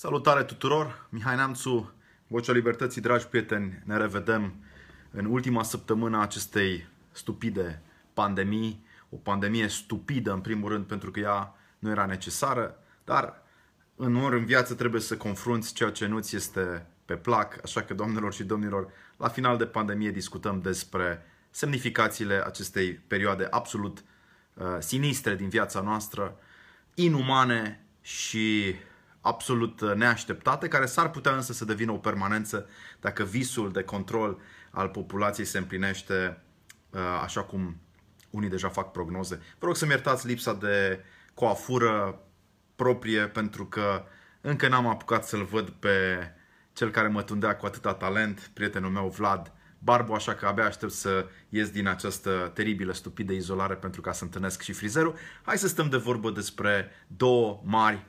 Salutare tuturor! Mihai Neamțu, Vocea Libertății, dragi prieteni, ne revedem în ultima săptămână a acestei stupide pandemii. O pandemie stupidă, în primul rând, pentru că ea nu era necesară, dar în ori în viață trebuie să confrunți ceea ce nu ți este pe plac, așa că, doamnelor și domnilor, la final de pandemie discutăm despre semnificațiile acestei perioade absolut uh, sinistre din viața noastră, inumane și absolut uh, neașteptate, care s-ar putea însă să devină o permanență dacă visul de control al populației se împlinește uh, așa cum unii deja fac prognoze. Vă rog să-mi iertați lipsa de coafură proprie pentru că încă n-am apucat să-l văd pe cel care mă tundea cu atâta talent, prietenul meu Vlad Barbu, așa că abia aștept să ies din această teribilă, stupidă izolare pentru ca să întâlnesc și frizerul. Hai să stăm de vorbă despre două mari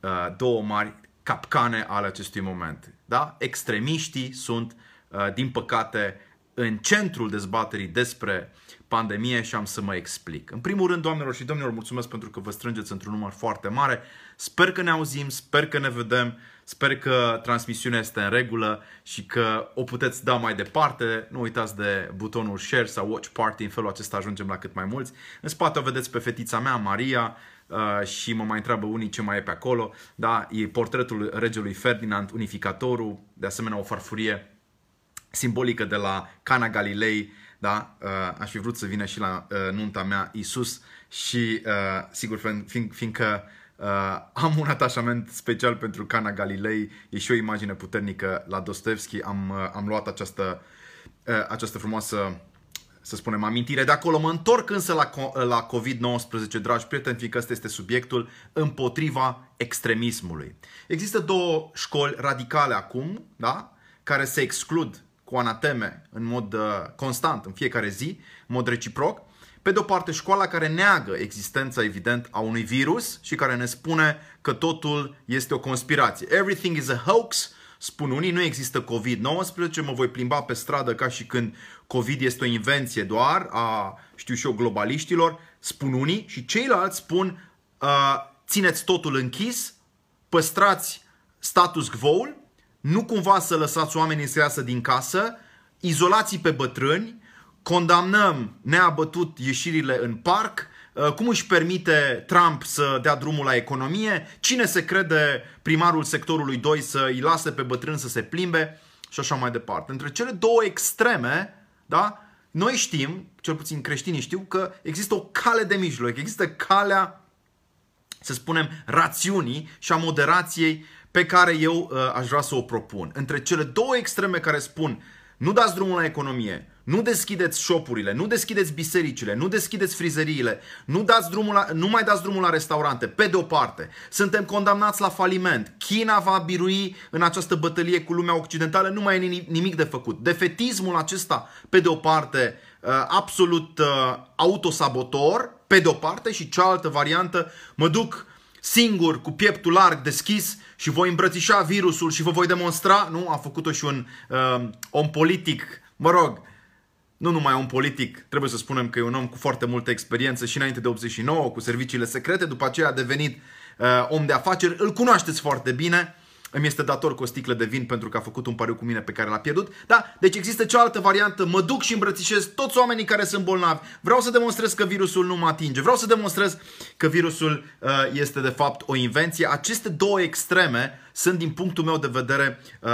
Uh, două mari capcane ale acestui moment. Da? Extremiștii sunt, uh, din păcate, în centrul dezbaterii despre pandemie și am să mă explic. În primul rând, doamnelor și domnilor, mulțumesc pentru că vă strângeți într-un număr foarte mare. Sper că ne auzim, sper că ne vedem, sper că transmisiunea este în regulă și că o puteți da mai departe. Nu uitați de butonul share sau watch party, în felul acesta ajungem la cât mai mulți. În spate o vedeți pe fetița mea, Maria, Uh, și mă mai întreabă unii ce mai e pe acolo. Da, e portretul regelui Ferdinand, unificatorul, de asemenea o farfurie simbolică de la Cana Galilei, da? Uh, aș fi vrut să vină și la uh, nunta mea Isus și uh, sigur fiind, fiindcă uh, am un atașament special pentru Cana Galilei, e și o imagine puternică la Dostoevski, am, uh, am luat această, uh, această frumoasă să spunem, amintire de acolo. Mă întorc însă la, la COVID-19, dragi prieteni, fiindcă ăsta este subiectul împotriva extremismului. Există două școli radicale acum, da? care se exclud cu anateme în mod uh, constant, în fiecare zi, în mod reciproc. Pe de o parte, școala care neagă existența, evident, a unui virus și care ne spune că totul este o conspirație. Everything is a hoax, Spun unii, nu există COVID-19, mă voi plimba pe stradă ca și când COVID este o invenție doar a, știu și eu, globaliștilor. Spun unii și ceilalți spun, uh, țineți totul închis, păstrați status quo-ul, nu cumva să lăsați oamenii să iasă din casă, izolați pe bătrâni, condamnăm neabătut ieșirile în parc, Uh, cum își permite Trump să dea drumul la economie? Cine se crede primarul sectorului 2 să îi lase pe bătrân să se plimbe? Și așa mai departe. Între cele două extreme, da? Noi știm, cel puțin creștinii știu, că există o cale de mijloc, există calea, să spunem, rațiunii și a moderației pe care eu uh, aș vrea să o propun. Între cele două extreme care spun nu dați drumul la economie, nu deschideți shopurile, nu deschideți bisericile, nu deschideți frizeriile, nu, dați drumul la, nu mai dați drumul la restaurante. Pe de o parte, suntem condamnați la faliment. China va birui în această bătălie cu lumea occidentală, nu mai e nimic de făcut. Defetismul acesta, pe de o parte, uh, absolut uh, autosabotor, pe de o parte, și cealaltă variantă, mă duc singur, cu pieptul larg deschis și voi îmbrățișa virusul și vă voi demonstra, nu? A făcut-o și un uh, om politic, mă rog, nu numai un politic, trebuie să spunem că e un om cu foarte multă experiență și înainte de 89 cu serviciile secrete, după aceea a devenit uh, om de afaceri, îl cunoașteți foarte bine, îmi este dator cu o sticlă de vin pentru că a făcut un pariu cu mine pe care l-a pierdut. Da, deci există cealaltă variantă, mă duc și îmbrățișez toți oamenii care sunt bolnavi. Vreau să demonstrez că virusul nu mă atinge. Vreau să demonstrez că virusul uh, este de fapt o invenție. Aceste două extreme sunt din punctul meu de vedere uh,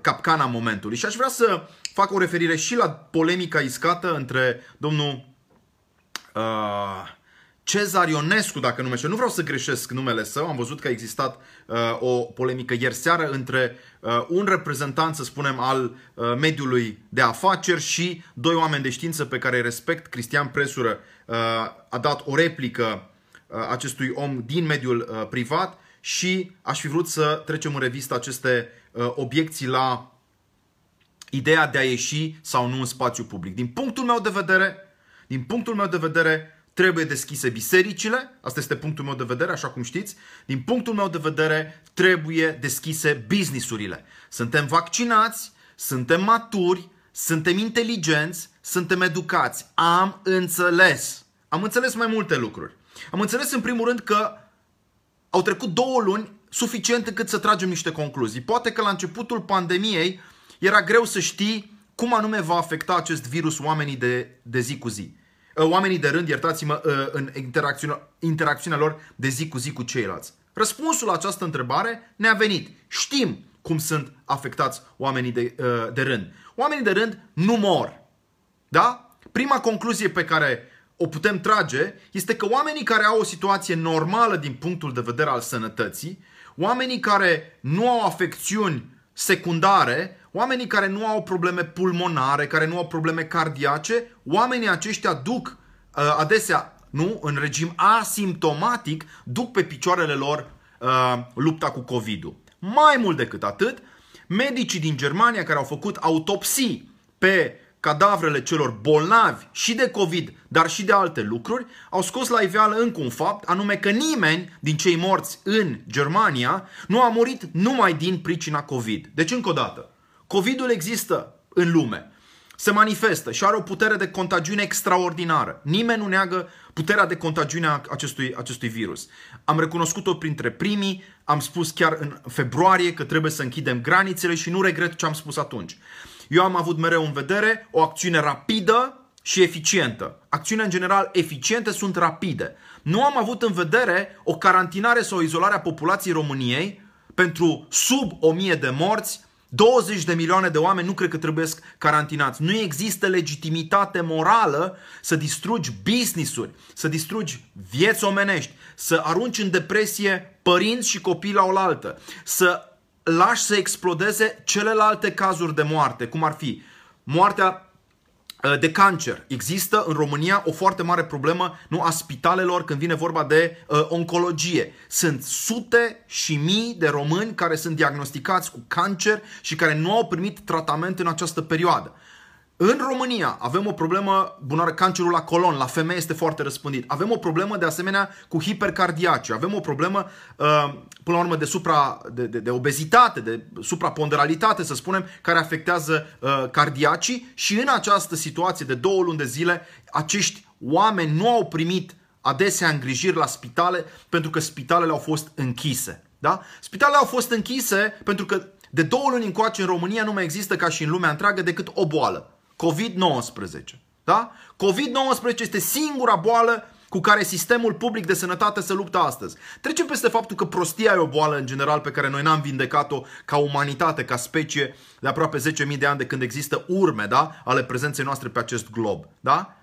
capcana momentului. Și aș vrea să fac o referire și la polemica iscată între domnul uh, Cezar Ionescu, dacă numește. Nu vreau să greșesc numele său, am văzut că a existat uh, o polemică ieri seară între uh, un reprezentant, să spunem, al uh, mediului de afaceri și doi oameni de știință pe care îi respect. Cristian Presură uh, a dat o replică uh, acestui om din mediul uh, privat și aș fi vrut să trecem în revistă aceste uh, obiecții la ideea de a ieși sau nu în spațiu public. Din punctul meu de vedere, din punctul meu de vedere, trebuie deschise bisericile, asta este punctul meu de vedere, așa cum știți. Din punctul meu de vedere, trebuie deschise businessurile. Suntem vaccinați, suntem maturi, suntem inteligenți, suntem educați. Am înțeles. Am înțeles mai multe lucruri. Am înțeles în primul rând că au trecut două luni suficient încât să tragem niște concluzii. Poate că la începutul pandemiei era greu să știi cum anume va afecta acest virus oamenii de, de zi cu zi. Uh, oamenii de rând, iertați-mă, uh, în interacțiunea, interacțiunea lor de zi cu zi cu ceilalți. Răspunsul la această întrebare ne-a venit. Știm cum sunt afectați oamenii de, uh, de rând. Oamenii de rând nu mor. Da? Prima concluzie pe care o putem trage este că oamenii care au o situație normală din punctul de vedere al sănătății, oamenii care nu au afecțiuni secundare, oamenii care nu au probleme pulmonare, care nu au probleme cardiace, oamenii aceștia duc uh, adesea, nu, în regim asimptomatic, duc pe picioarele lor uh, lupta cu COVID-ul. Mai mult decât atât, medicii din Germania care au făcut autopsii pe cadavrele celor bolnavi și de COVID, dar și de alte lucruri, au scos la iveală încă un fapt, anume că nimeni din cei morți în Germania nu a murit numai din pricina COVID. Deci, încă o dată, COVID-ul există în lume, se manifestă și are o putere de contagiune extraordinară. Nimeni nu neagă puterea de contagiune a acestui, acestui virus. Am recunoscut-o printre primii, am spus chiar în februarie că trebuie să închidem granițele și nu regret ce am spus atunci. Eu am avut mereu în vedere o acțiune rapidă și eficientă. Acțiunile în general eficiente sunt rapide. Nu am avut în vedere o carantinare sau o izolare a populației României pentru sub 1000 de morți 20 de milioane de oameni nu cred că trebuie carantinați. Nu există legitimitate morală să distrugi business-uri, să distrugi vieți omenești, să arunci în depresie părinți și copii la oaltă, să lași să explodeze celelalte cazuri de moarte, cum ar fi moartea uh, de cancer. Există în România o foarte mare problemă nu a spitalelor când vine vorba de uh, oncologie. Sunt sute și mii de români care sunt diagnosticați cu cancer și care nu au primit tratament în această perioadă. În România avem o problemă, bună, cancerul la colon, la femei este foarte răspândit. Avem o problemă de asemenea cu hipercardiace. Avem o problemă, uh, până la urmă, de, supra, de, de, de obezitate, de supraponderalitate, să spunem, care afectează uh, cardiacii și în această situație de două luni de zile, acești oameni nu au primit adesea îngrijiri la spitale pentru că spitalele au fost închise. Da? Spitalele au fost închise pentru că de două luni încoace în România nu mai există ca și în lumea întreagă decât o boală. COVID-19. Da? COVID-19 este singura boală cu care sistemul public de sănătate se luptă astăzi. Trecem peste faptul că prostia e o boală în general pe care noi n-am vindecat-o ca umanitate, ca specie de aproape 10.000 de ani de când există urme da? ale prezenței noastre pe acest glob. Da?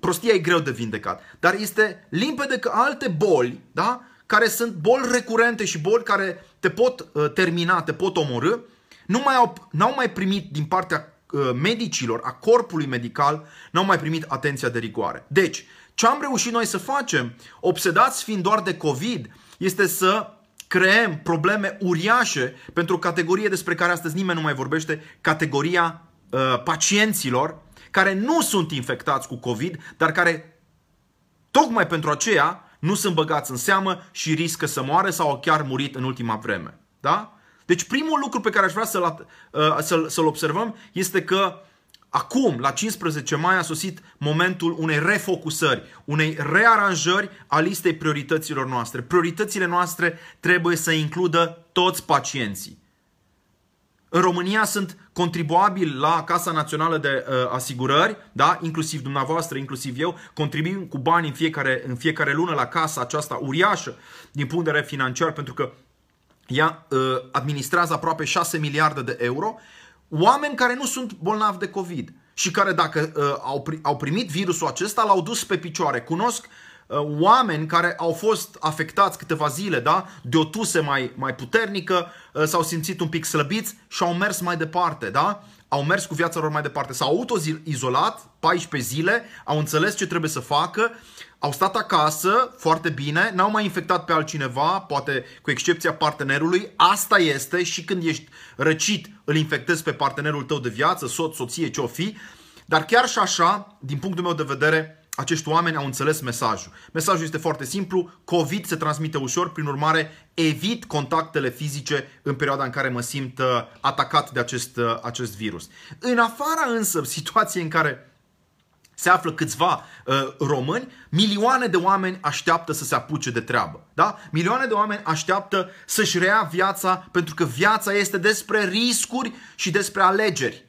Prostia e greu de vindecat. Dar este limpede că alte boli, da? care sunt boli recurente și boli care te pot uh, termina, te pot omorâ, nu mai au, n-au mai primit din partea Uh, medicilor, a corpului medical, n-au mai primit atenția de rigoare. Deci, ce am reușit noi să facem, obsedați fiind doar de COVID, este să creăm probleme uriașe pentru o categorie despre care astăzi nimeni nu mai vorbește, categoria uh, pacienților care nu sunt infectați cu COVID, dar care tocmai pentru aceea nu sunt băgați în seamă și riscă să moară sau au chiar murit în ultima vreme. Da? Deci primul lucru pe care aș vrea să-l, uh, să-l, să-l observăm este că acum, la 15 mai, a sosit momentul unei refocusări, unei rearanjări a listei priorităților noastre. Prioritățile noastre trebuie să includă toți pacienții. În România sunt contribuabili la Casa Națională de uh, Asigurări, da? inclusiv dumneavoastră, inclusiv eu, contribuim cu bani în fiecare, în fiecare lună la casa aceasta uriașă din punct de vedere financiar, pentru că ea uh, administrează aproape 6 miliarde de euro, oameni care nu sunt bolnavi de COVID și care dacă uh, au, au primit virusul acesta l-au dus pe picioare. Cunosc uh, oameni care au fost afectați câteva zile da, de o tuse mai, mai puternică, uh, s-au simțit un pic slăbiți și au mers mai departe. Da? Au mers cu viața lor mai departe. S-au autoizolat 14 zile, au înțeles ce trebuie să facă au stat acasă foarte bine, n-au mai infectat pe altcineva, poate cu excepția partenerului. Asta este și când ești răcit, îl infectezi pe partenerul tău de viață, soț, soție, ce-o fi. Dar chiar și așa, din punctul meu de vedere, acești oameni au înțeles mesajul. Mesajul este foarte simplu, COVID se transmite ușor, prin urmare evit contactele fizice în perioada în care mă simt uh, atacat de acest, uh, acest virus. În afara însă situației în care se află câțiva uh, români, milioane de oameni așteaptă să se apuce de treabă. Da? Milioane de oameni așteaptă să-și rea viața pentru că viața este despre riscuri și despre alegeri.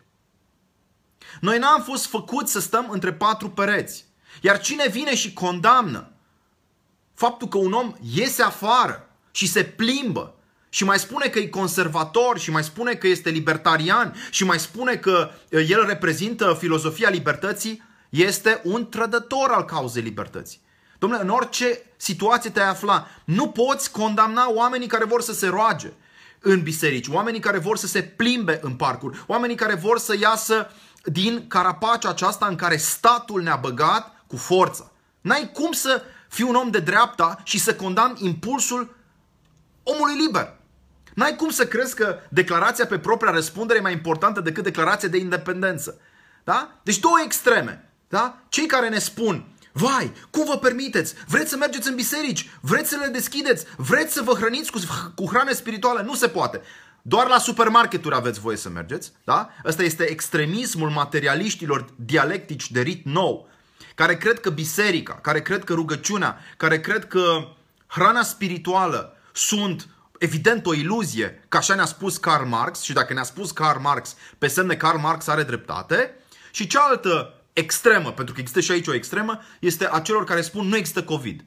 Noi n-am fost făcuți să stăm între patru pereți. Iar cine vine și condamnă faptul că un om iese afară și se plimbă și mai spune că e conservator și mai spune că este libertarian și mai spune că el reprezintă filozofia libertății, este un trădător al cauzei libertății. Domnule, în orice situație te afla, nu poți condamna oamenii care vor să se roage în biserici, oamenii care vor să se plimbe în parcuri, oamenii care vor să iasă din carapacea aceasta în care statul ne-a băgat cu forța. N-ai cum să fii un om de dreapta și să condamni impulsul omului liber. N-ai cum să crezi că declarația pe propria răspundere e mai importantă decât declarația de independență. Da? Deci două extreme. Da? Cei care ne spun, vai, cum vă permiteți? Vreți să mergeți în biserici? Vreți să le deschideți? Vreți să vă hrăniți cu, cu hrane spirituală? Nu se poate. Doar la supermarketuri aveți voie să mergeți. Da? Ăsta este extremismul materialiștilor dialectici de rit nou, care cred că biserica, care cred că rugăciunea, care cred că hrana spirituală sunt evident o iluzie, că așa ne-a spus Karl Marx și dacă ne-a spus Karl Marx, pe semne Karl Marx are dreptate, și cealaltă extremă, pentru că există și aici o extremă, este a celor care spun nu există COVID.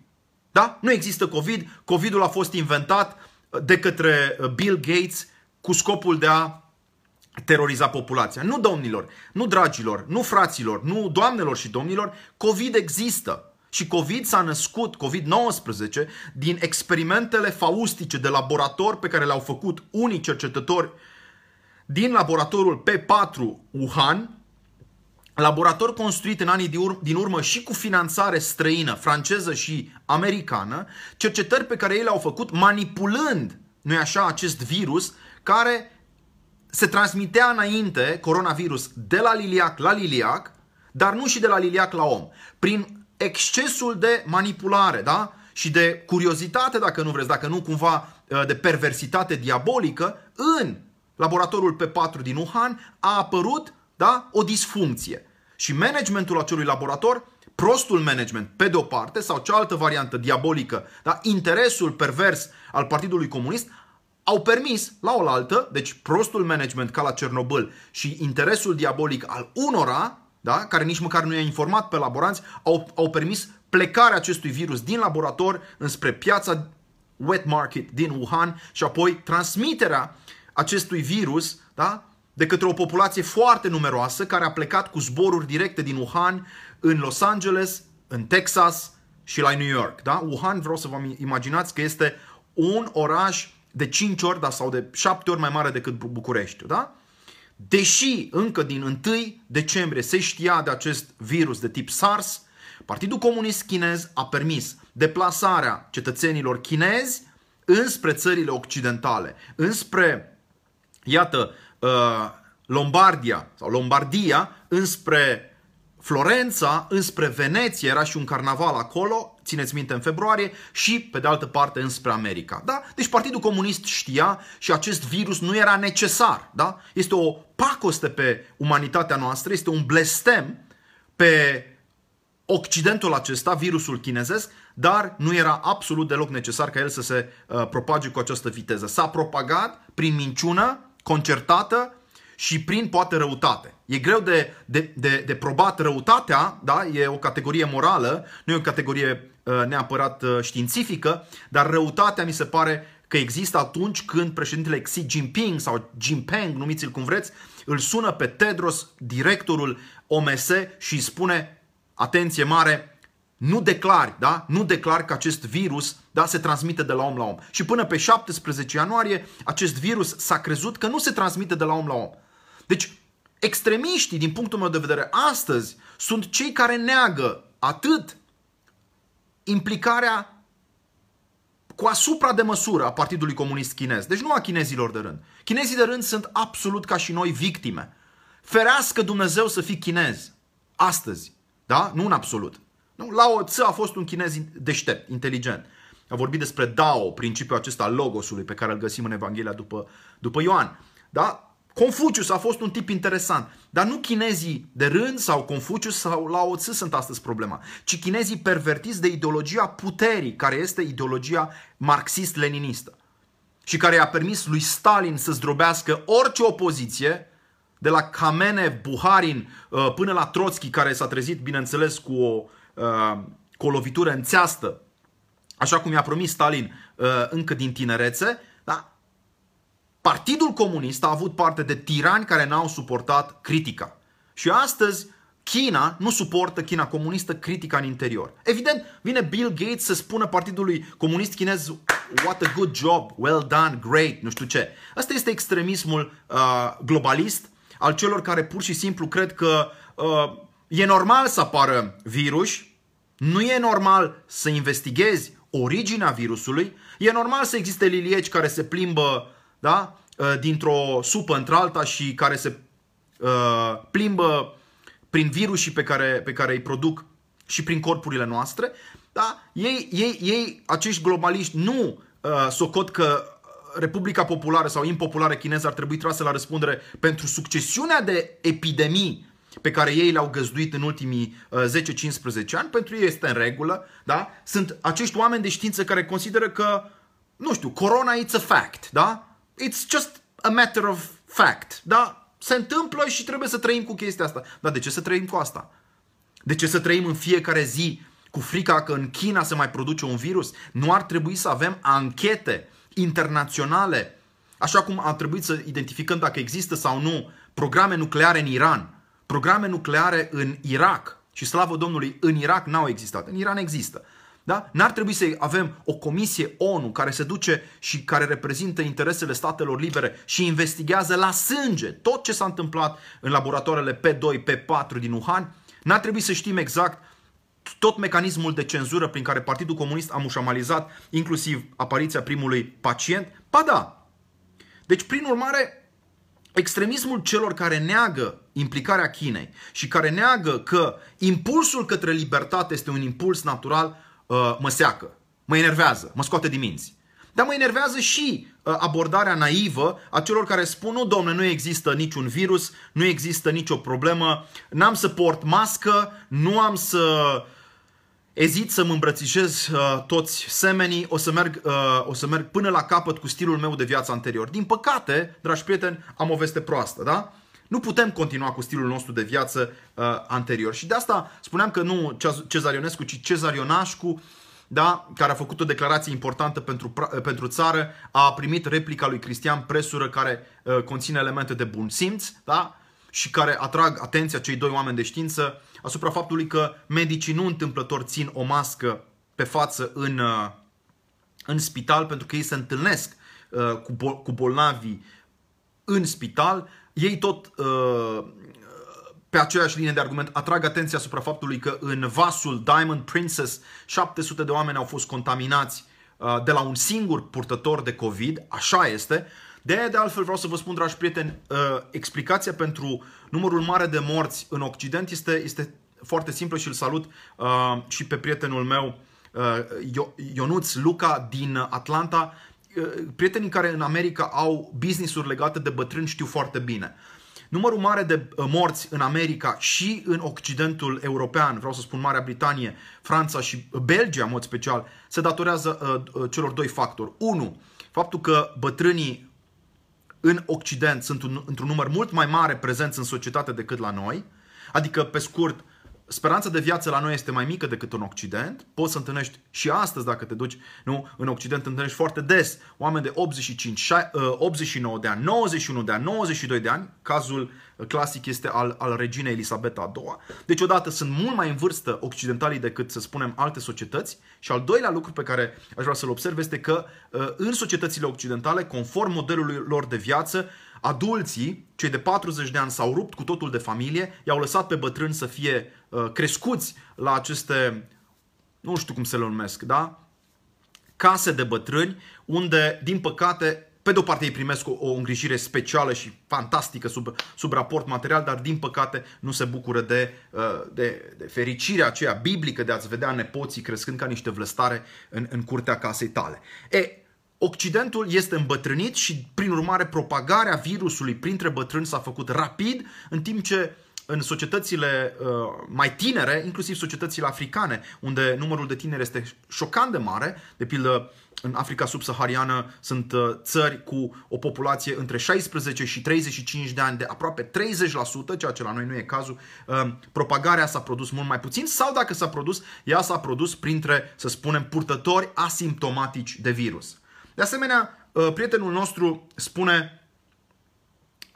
Da? Nu există COVID, COVID-ul a fost inventat de către Bill Gates cu scopul de a teroriza populația. Nu domnilor, nu dragilor, nu fraților, nu doamnelor și domnilor, COVID există. Și COVID s-a născut, COVID-19, din experimentele faustice de laborator pe care le-au făcut unii cercetători din laboratorul P4 Wuhan, laborator construit în anii din urmă și cu finanțare străină, franceză și americană, cercetări pe care ei le-au făcut manipulând, nu așa, acest virus care se transmitea înainte, coronavirus, de la liliac la liliac, dar nu și de la liliac la om. Prin excesul de manipulare, da? Și de curiozitate, dacă nu vreți, dacă nu cumva uh, de perversitate diabolică, în laboratorul P4 din Wuhan a apărut da? o disfuncție. Și managementul acelui laborator, prostul management pe de o parte, sau cealaltă variantă diabolică, da? interesul pervers al Partidului Comunist, au permis la oaltă, deci prostul management ca la Cernobâl și interesul diabolic al unora, da, care nici măcar nu i-a informat pe laboranți, au, au permis plecarea acestui virus din laborator înspre piața wet market din Wuhan și apoi transmiterea acestui virus da, de către o populație foarte numeroasă care a plecat cu zboruri directe din Wuhan în Los Angeles, în Texas și la New York. Da? Wuhan, vreau să vă imaginați că este un oraș de 5 ori da, sau de 7 ori mai mare decât București. Da? Deși încă din 1 decembrie se știa de acest virus de tip SARS, Partidul Comunist Chinez a permis deplasarea cetățenilor chinezi înspre țările occidentale, înspre, iată, uh, Lombardia sau Lombardia, înspre Florența, înspre Veneția, era și un carnaval acolo, țineți minte, în februarie, și, pe de altă parte, înspre America. Da? Deci Partidul Comunist știa și acest virus nu era necesar. Da? Este o pacoste pe umanitatea noastră, este un blestem pe Occidentul acesta, virusul chinezesc, dar nu era absolut deloc necesar ca el să se uh, propage cu această viteză. S-a propagat prin minciună concertată și prin poate răutate. E greu de, de, de, de probat răutatea, da? e o categorie morală, nu e o categorie uh, neapărat uh, științifică, dar răutatea mi se pare că există atunci când președintele Xi Jinping sau Jinping, numiți-l cum vreți, îl sună pe Tedros, directorul OMS și îi spune, atenție mare, nu declari, da? Nu declari că acest virus da, se transmite de la om la om. Și până pe 17 ianuarie, acest virus s-a crezut că nu se transmite de la om la om. Deci, extremiștii, din punctul meu de vedere, astăzi sunt cei care neagă atât implicarea cu asupra de măsură a Partidului Comunist Chinez. Deci nu a chinezilor de rând. Chinezii de rând sunt absolut ca și noi victime. Ferească Dumnezeu să fii chinez. Astăzi. Da? Nu în absolut. Nu? Lao Tzu a fost un chinez deștept, inteligent. A vorbit despre Dao, principiul acesta al logosului pe care îl găsim în Evanghelia după, după Ioan. Da? Confucius a fost un tip interesant, dar nu chinezii de rând sau Confucius sau Lao Tzu sunt astăzi problema, ci chinezii pervertiți de ideologia puterii, care este ideologia marxist-leninistă și care a permis lui Stalin să zdrobească orice opoziție, de la Kamene Buharin uh, până la Trotsky, care s-a trezit, bineînțeles, cu o, uh, cu o lovitură în țeastă, așa cum i-a promis Stalin uh, încă din tinerețe, da? Partidul Comunist a avut parte de tirani care n-au suportat critica. Și astăzi China nu suportă, China comunistă, critica în interior. Evident, vine Bill Gates să spună Partidului Comunist Chinez what a good job, well done, great, nu știu ce. Asta este extremismul uh, globalist al celor care pur și simplu cred că uh, e normal să apară virus, nu e normal să investighezi originea virusului, e normal să existe lilieci care se plimbă da, uh, dintr-o supă într-alta și care se uh, plimbă prin virusii pe care, pe care îi produc și prin corpurile noastre, da? ei, ei, ei, acești globaliști, nu uh, socot că Republica Populară sau impopulară chineză ar trebui trase la răspundere pentru succesiunea de epidemii pe care ei le-au găzduit în ultimii uh, 10-15 ani, pentru ei este în regulă, da? Sunt acești oameni de știință care consideră că, nu știu, corona it's a fact, da? It's just a matter of fact, da? Se întâmplă și trebuie să trăim cu chestia asta. Dar de ce să trăim cu asta? De ce să trăim în fiecare zi cu frica că în China se mai produce un virus? Nu ar trebui să avem anchete internaționale, așa cum ar trebui să identificăm dacă există sau nu programe nucleare în Iran, programe nucleare în Irak. Și slavă Domnului, în Irak n-au existat. În Iran există. Da? N-ar trebui să avem o comisie ONU care se duce și care reprezintă interesele statelor libere și investigează la sânge tot ce s-a întâmplat în laboratoarele P2, P4 din Wuhan. N-ar trebui să știm exact tot mecanismul de cenzură prin care Partidul Comunist a mușamalizat inclusiv apariția primului pacient? Ba da. Deci, prin urmare, extremismul celor care neagă implicarea Chinei și care neagă că impulsul către libertate este un impuls natural, uh, mă seacă, mă enervează, mă scoate din minți. Dar mă enervează și uh, abordarea naivă a celor care spun, nu domne, nu există niciun virus, nu există nicio problemă, n-am să port mască, nu am să ezit să mă îmbrățișez uh, toți semenii, o să, merg, uh, o să merg până la capăt cu stilul meu de viață anterior. Din păcate, dragi prieteni, am o veste proastă, da? Nu putem continua cu stilul nostru de viață uh, anterior. Și de asta spuneam că nu Cezar Ionescu, ci Cezar Ionașcu, da, care a făcut o declarație importantă pentru, pentru țară, a primit replica lui Cristian Presură, care uh, conține elemente de bun simț, da? Și care atrag atenția cei doi oameni de știință asupra faptului că medicii nu întâmplător țin o mască pe față în, uh, în spital pentru că ei se întâlnesc uh, cu, bol- cu bolnavii în spital. Ei tot uh, pe aceeași linie de argument atrag atenția asupra faptului că în vasul Diamond Princess 700 de oameni au fost contaminați de la un singur purtător de COVID, așa este, de aia, de altfel, vreau să vă spun, dragi prieteni, uh, explicația pentru numărul mare de morți în Occident este, este foarte simplă și îl salut uh, și pe prietenul meu, uh, Ionuț Luca din Atlanta. Prietenii care în America au business-uri legate de bătrâni știu foarte bine. Numărul mare de morți în America și în Occidentul european, vreau să spun Marea Britanie, Franța și Belgia, în mod special, se datorează uh, celor doi factori. Unu, faptul că bătrânii în Occident sunt un, într-un număr mult mai mare prezenți în societate decât la noi, adică, pe scurt, speranța de viață la noi este mai mică decât în Occident. Poți să întâlnești și astăzi, dacă te duci nu, în Occident, întâlnești foarte des oameni de 85, 89 uh, de ani, 91 de ani, 92 de ani. Cazul clasic este al, al reginei Elisabeta II. Deci, odată, sunt mult mai în vârstă occidentalii decât, să spunem, alte societăți. Și al doilea lucru pe care aș vrea să-l observ este că uh, în societățile occidentale, conform modelului lor de viață, adulții, cei de 40 de ani, s-au rupt cu totul de familie, i-au lăsat pe bătrâni să fie uh, crescuți la aceste, nu știu cum se le numesc, da? Case de bătrâni, unde, din păcate, pe de o parte ei primesc o, o îngrijire specială și fantastică sub, sub raport material, dar din păcate nu se bucură de, uh, de, de fericirea aceea biblică de a-ți vedea nepoții crescând ca niște vlăstare în, în curtea casei tale. E, Occidentul este îmbătrânit și, prin urmare, propagarea virusului printre bătrâni s-a făcut rapid, în timp ce în societățile uh, mai tinere, inclusiv societățile africane, unde numărul de tineri este șocant de mare, de pildă în Africa subsahariană sunt uh, țări cu o populație între 16 și 35 de ani de aproape 30%, ceea ce la noi nu e cazul. Uh, propagarea s-a produs mult mai puțin sau dacă s-a produs, ea s-a produs printre, să spunem, purtători asimptomatici de virus. De asemenea, uh, prietenul nostru spune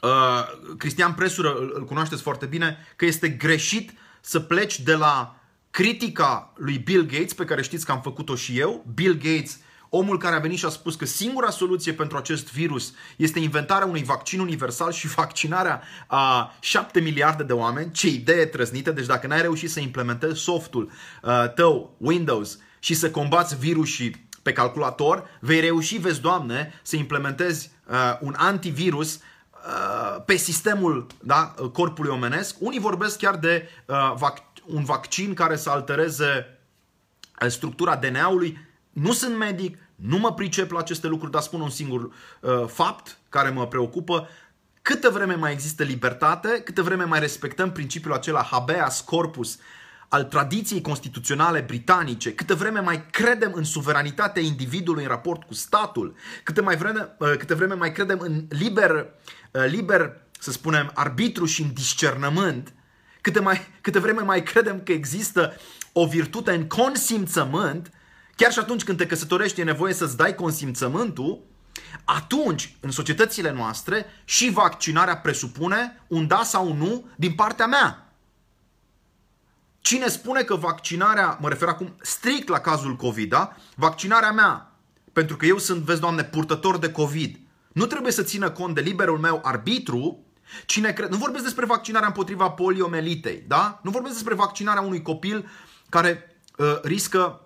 Uh, Cristian Presură, îl, îl cunoașteți foarte bine, că este greșit să pleci de la critica lui Bill Gates, pe care știți că am făcut-o și eu. Bill Gates, omul care a venit și a spus că singura soluție pentru acest virus este inventarea unui vaccin universal și vaccinarea a 7 miliarde de oameni. Ce idee trăznită! Deci dacă n-ai reușit să implementezi softul uh, tău, Windows, și să combați virusii pe calculator, vei reuși, vezi, Doamne, să implementezi uh, un antivirus Uh, pe sistemul da, corpului omenesc. Unii vorbesc chiar de uh, vac- un vaccin care să altereze uh, structura DNA-ului. Nu sunt medic, nu mă pricep la aceste lucruri, dar spun un singur uh, fapt care mă preocupă. Câtă vreme mai există libertate, câtă vreme mai respectăm principiul acela habeas corpus al tradiției constituționale britanice, câtă vreme mai credem în suveranitatea individului în raport cu statul, câtă, mai vreme, uh, câtă vreme mai credem în liber, uh, liber, să spunem, arbitru și în discernământ, câtă, mai, câtă vreme mai credem că există o virtute în consimțământ, chiar și atunci când te căsătorești e nevoie să-ți dai consimțământul, atunci, în societățile noastre, și vaccinarea presupune un da sau un nu din partea mea. Cine spune că vaccinarea, mă refer acum strict la cazul COVID, da? vaccinarea mea, pentru că eu sunt, vezi, Doamne, purtător de COVID, nu trebuie să țină cont de liberul meu arbitru, Cine cre... Nu vorbesc despre vaccinarea împotriva poliomelitei, da? Nu vorbesc despre vaccinarea unui copil care uh, riscă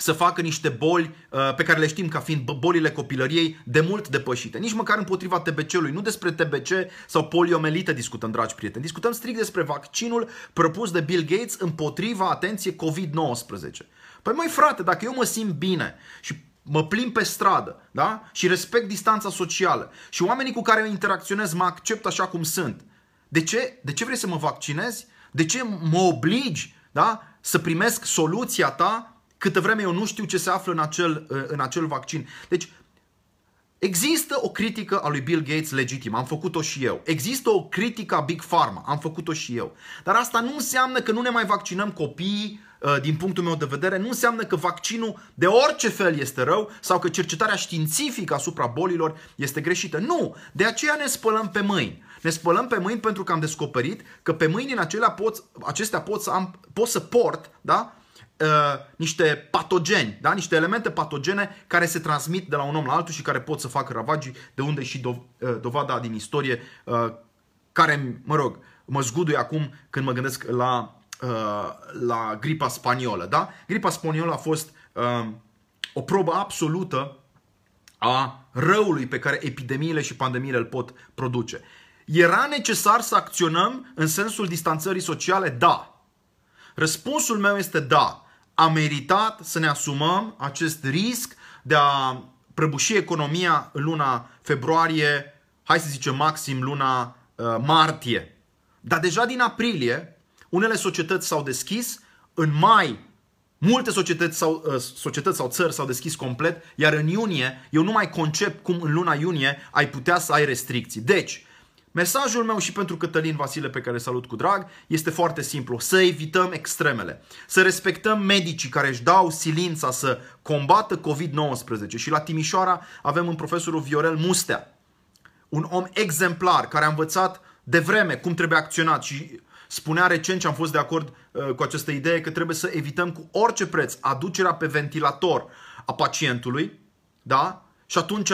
să facă niște boli uh, pe care le știm ca fiind bolile copilăriei de mult depășite. Nici măcar împotriva TBC-ului. Nu despre TBC sau poliomelită discutăm, dragi prieteni. Discutăm strict despre vaccinul propus de Bill Gates împotriva, atenție, COVID-19. Păi măi frate, dacă eu mă simt bine și mă plim pe stradă, da? Și respect distanța socială și oamenii cu care eu interacționez mă accept așa cum sunt. De ce? De ce vrei să mă vaccinezi? De ce mă obligi, da? Să primesc soluția ta câtă vreme eu nu știu ce se află în acel, uh, în acel vaccin. Deci, Există o critică a lui Bill Gates legitimă, am făcut-o și eu. Există o critică a Big Pharma, am făcut-o și eu. Dar asta nu înseamnă că nu ne mai vaccinăm copiii, uh, din punctul meu de vedere, nu înseamnă că vaccinul de orice fel este rău sau că cercetarea științifică asupra bolilor este greșită. Nu! De aceea ne spălăm pe mâini. Ne spălăm pe mâini pentru că am descoperit că pe mâini în acelea pot, acestea pot să, am, pot să port da? Uh, niște patogeni, da? niște elemente patogene care se transmit de la un om la altul și care pot să facă ravagii, de unde și do, uh, dovada din istorie uh, care, mă rog, mă zguduie acum când mă gândesc la, uh, la gripa spaniolă. Da? Gripa spaniolă a fost uh, o probă absolută a răului pe care epidemiile și pandemiile îl pot produce. Era necesar să acționăm în sensul distanțării sociale? Da. Răspunsul meu este da a meritat să ne asumăm acest risc de a prăbuși economia în luna februarie, hai să zicem maxim luna uh, martie. Dar deja din aprilie, unele societăți s-au deschis, în mai multe societăți sau, uh, societăți sau țări s-au deschis complet, iar în iunie eu nu mai concep cum în luna iunie ai putea să ai restricții. Deci, Mesajul meu și pentru Cătălin Vasile, pe care îl salut cu drag, este foarte simplu. Să evităm extremele. Să respectăm medicii care își dau silința să combată COVID-19. Și la Timișoara avem un profesorul Viorel Mustea. Un om exemplar care a învățat de vreme cum trebuie acționat și spunea recent și am fost de acord uh, cu această idee că trebuie să evităm cu orice preț aducerea pe ventilator a pacientului, da? Și atunci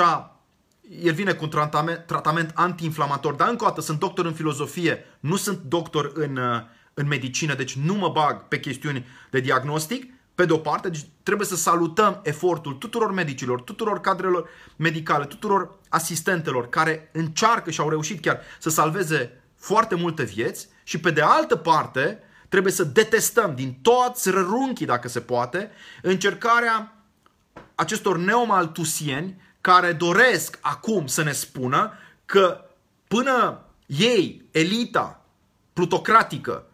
el vine cu un tratament, tratament antiinflamator, dar încă o dată sunt doctor în filozofie, nu sunt doctor în, uh, în medicină, deci nu mă bag pe chestiuni de diagnostic, pe de o parte, deci trebuie să salutăm efortul tuturor medicilor, tuturor cadrelor medicale, tuturor asistentelor care încearcă și au reușit chiar să salveze foarte multe vieți. Și pe de altă parte trebuie să detestăm din toți rărunchii, dacă se poate, încercarea acestor neomaltusieni care doresc acum să ne spună că până ei, elita plutocratică,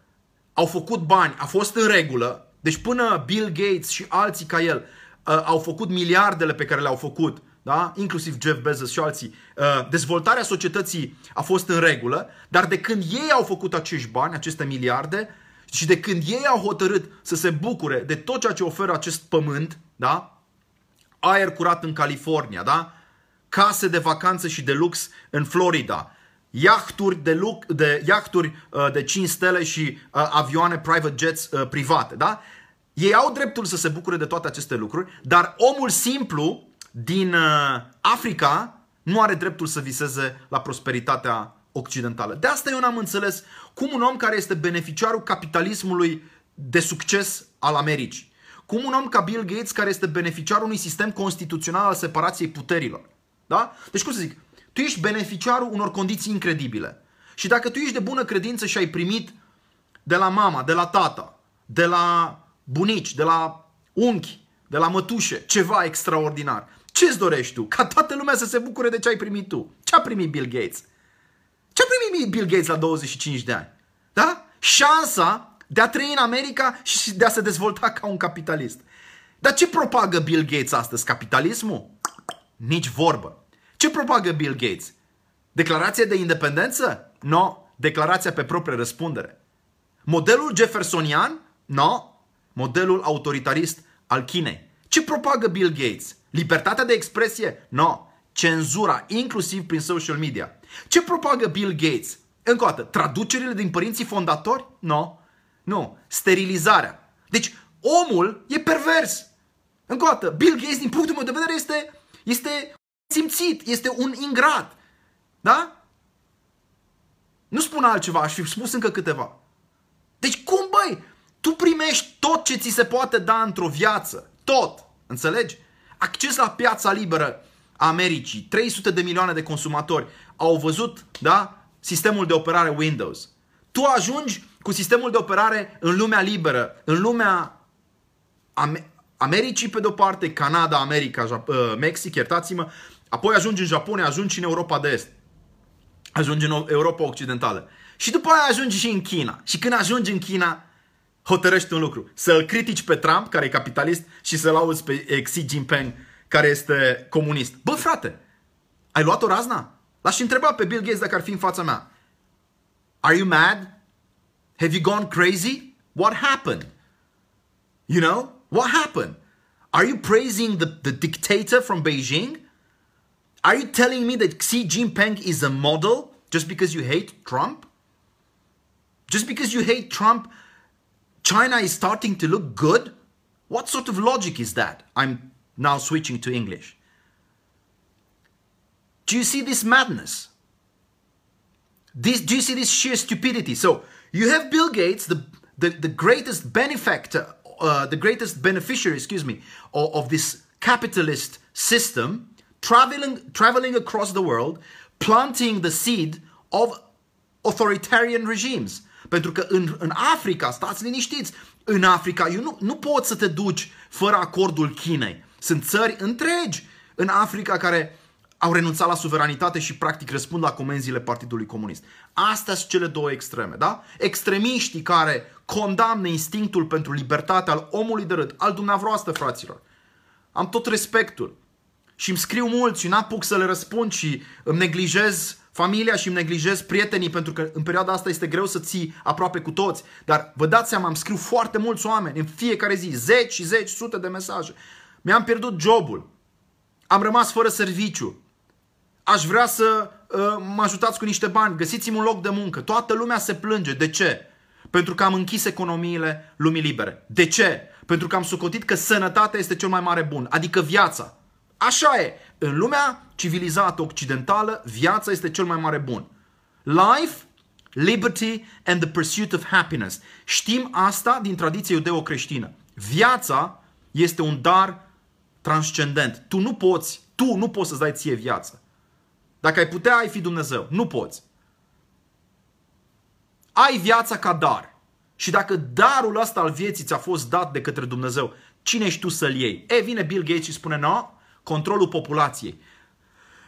au făcut bani, a fost în regulă, deci până Bill Gates și alții ca el uh, au făcut miliardele pe care le-au făcut, da? inclusiv Jeff Bezos și alții, uh, dezvoltarea societății a fost în regulă, dar de când ei au făcut acești bani, aceste miliarde, și de când ei au hotărât să se bucure de tot ceea ce oferă acest pământ, da? Aer curat în California, da? case de vacanță și de lux în Florida, iahturi de, lux, de, iahturi, uh, de 5 stele și uh, avioane private jets uh, private. Da? Ei au dreptul să se bucure de toate aceste lucruri, dar omul simplu din uh, Africa nu are dreptul să viseze la prosperitatea occidentală. De asta eu n-am înțeles cum un om care este beneficiarul capitalismului de succes al Americii, cum un om ca Bill Gates care este beneficiarul unui sistem constituțional al separației puterilor. Da? Deci cum să zic, tu ești beneficiarul unor condiții incredibile. Și dacă tu ești de bună credință și ai primit de la mama, de la tata, de la bunici, de la unchi, de la mătușe, ceva extraordinar, ce îți dorești tu? Ca toată lumea să se bucure de ce ai primit tu. Ce a primit Bill Gates? Ce a primit Bill Gates la 25 de ani? Da? Șansa de a trăi în America și de a se dezvolta ca un capitalist. Dar ce propagă Bill Gates astăzi? Capitalismul? Nici vorbă. Ce propagă Bill Gates? Declarația de independență? No. Declarația pe proprie răspundere. Modelul jeffersonian? No. Modelul autoritarist al Chinei. Ce propagă Bill Gates? Libertatea de expresie? No. Cenzura, inclusiv prin social media. Ce propagă Bill Gates? Încă o dată, traducerile din părinții fondatori? No. Nu. Sterilizarea. Deci, omul e pervers. Încă o dată, Bill Gates, din punctul meu de vedere, este, este simțit, este un ingrat. Da? Nu spun altceva, aș fi spus încă câteva. Deci cum, băi? Tu primești tot ce ți se poate da într-o viață. Tot. Înțelegi? Acces la piața liberă a Americii. 300 de milioane de consumatori au văzut, da? Sistemul de operare Windows. Tu ajungi cu sistemul de operare în lumea liberă, în lumea Americii pe de-o parte, Canada, America, Jap- uh, Mexic, iertați-mă, apoi ajungi în Japonia, ajungi și în Europa de Est, ajungi în Europa Occidentală. Și după aia ajungi și în China. Și când ajungi în China, hotărăști un lucru. Să-l critici pe Trump, care e capitalist, și să-l auzi pe Xi Jinping, care este comunist. Bă, frate, ai luat o razna? L-aș întreba pe Bill Gates dacă ar fi în fața mea. Are you mad? Have you gone crazy? What happened? You know? What happened? Are you praising the, the dictator from Beijing? Are you telling me that Xi Jinping is a model just because you hate Trump? Just because you hate Trump, China is starting to look good? What sort of logic is that? I'm now switching to English. Do you see this madness? This, do you see this sheer stupidity? So you have Bill Gates, the, the, the greatest benefactor, uh, the greatest beneficiary, excuse me, of, of this capitalist system, traveling, traveling across the world, planting the seed of authoritarian regimes. Pentru că în, în Africa, stați liniștiți, în Africa eu nu, nu poți să te duci fără acordul Chinei. Sunt țări întregi în Africa care au renunțat la suveranitate și practic răspund la comenzile Partidului Comunist. Astea sunt cele două extreme, da? Extremiștii care condamnă instinctul pentru libertate al omului de râd, al dumneavoastră, fraților. Am tot respectul. Și îmi scriu mulți și n-apuc să le răspund și îmi neglijez familia și îmi neglijez prietenii pentru că în perioada asta este greu să ții aproape cu toți. Dar vă dați seama, îmi scriu foarte mulți oameni în fiecare zi, zeci și zeci, sute de mesaje. Mi-am pierdut jobul. Am rămas fără serviciu. Aș vrea să uh, mă ajutați cu niște bani. Găsiți-mi un loc de muncă. Toată lumea se plânge. De ce? Pentru că am închis economiile lumii libere. De ce? Pentru că am socotit că sănătatea este cel mai mare bun, adică viața. Așa e. În lumea civilizată occidentală, viața este cel mai mare bun. Life, liberty and the pursuit of happiness. Știm asta din tradiția iudeo-creștină. Viața este un dar transcendent. Tu nu poți, tu nu poți să-ți dai ție viață. Dacă ai putea, ai fi Dumnezeu. Nu poți. Ai viața ca dar. Și dacă darul ăsta al vieții ți-a fost dat de către Dumnezeu, Cine ești tu să-l iei? E, vine Bill Gates și spune, no, controlul populației.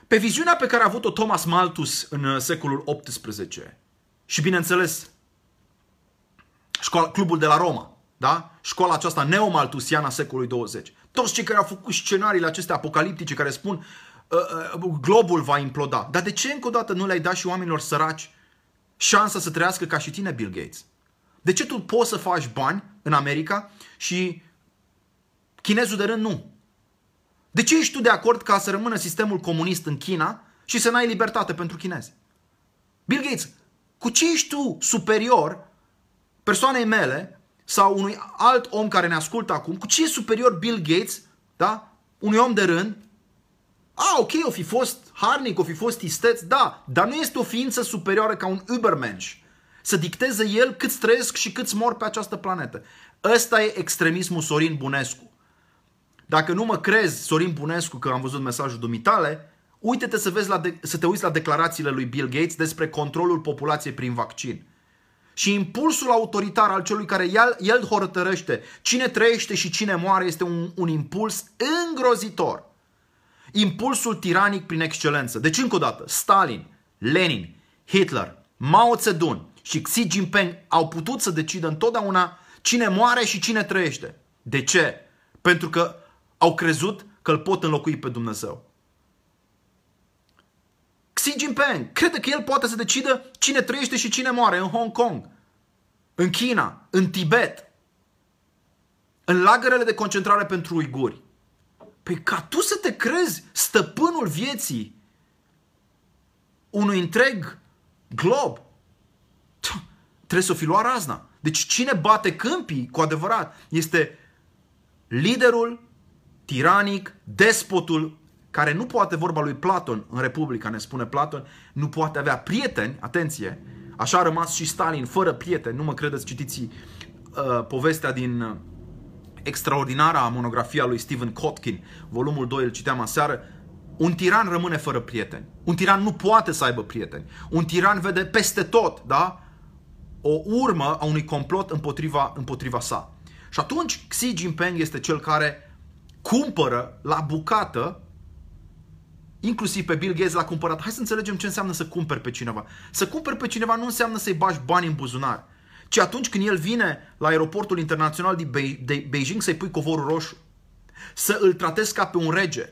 Pe viziunea pe care a avut-o Thomas Malthus în uh, secolul XVIII și, bineînțeles, școala, clubul de la Roma, da? școala aceasta neomaltusiană a secolului 20. Toți cei care au făcut scenariile acestea apocaliptice care spun uh, uh, globul va imploda. Dar de ce încă o dată nu le-ai dat și oamenilor săraci șansa să trăiască ca și tine, Bill Gates? De ce tu poți să faci bani în America și chinezul de rând nu? De ce ești tu de acord ca să rămână sistemul comunist în China și să n-ai libertate pentru chinezi? Bill Gates, cu ce ești tu superior persoanei mele sau unui alt om care ne ascultă acum, cu ce e superior Bill Gates, da? Unui om de rând? A, ok, o fi fost harnic, o fi fost isteț, da, dar nu este o ființă superioară ca un Ubermensch. Să dicteze el cât trăiesc și câți mor pe această planetă. Ăsta e extremismul Sorin Bunescu. Dacă nu mă crezi, Sorin Bunescu, că am văzut mesajul dumitale, uite-te să, vezi la de- să te uiți la declarațiile lui Bill Gates despre controlul populației prin vaccin. Și impulsul autoritar al celui care el, el hotărăște cine trăiește și cine moare este un, un impuls îngrozitor. Impulsul tiranic prin excelență. Deci, încă o dată, Stalin, Lenin, Hitler, Mao Zedong și Xi Jinping au putut să decidă întotdeauna cine moare și cine trăiește. De ce? Pentru că au crezut că îl pot înlocui pe Dumnezeu. Xi Jinping crede că el poate să decidă cine trăiește și cine moare în Hong Kong, în China, în Tibet, în lagărele de concentrare pentru uiguri. Păi ca tu să te crezi stăpânul vieții unui întreg glob, trebuie să o fi luat razna. Deci cine bate câmpii cu adevărat este liderul tiranic, despotul care nu poate vorba lui Platon în Republica, ne spune Platon, nu poate avea prieteni, atenție, așa a rămas și Stalin, fără prieteni, nu mă credeți, citiți uh, povestea din uh, extraordinara monografia lui Stephen Kotkin, volumul 2, îl citeam aseară, un tiran rămâne fără prieteni. Un tiran nu poate să aibă prieteni. Un tiran vede peste tot, da? O urmă a unui complot împotriva, împotriva sa. Și atunci Xi Jinping este cel care cumpără la bucată inclusiv pe Bill Gates l-a cumpărat. Hai să înțelegem ce înseamnă să cumperi pe cineva. Să cumperi pe cineva nu înseamnă să-i bagi bani în buzunar, ci atunci când el vine la aeroportul internațional din Be- de Beijing să-i pui covorul roșu, să îl tratezi ca pe un rege.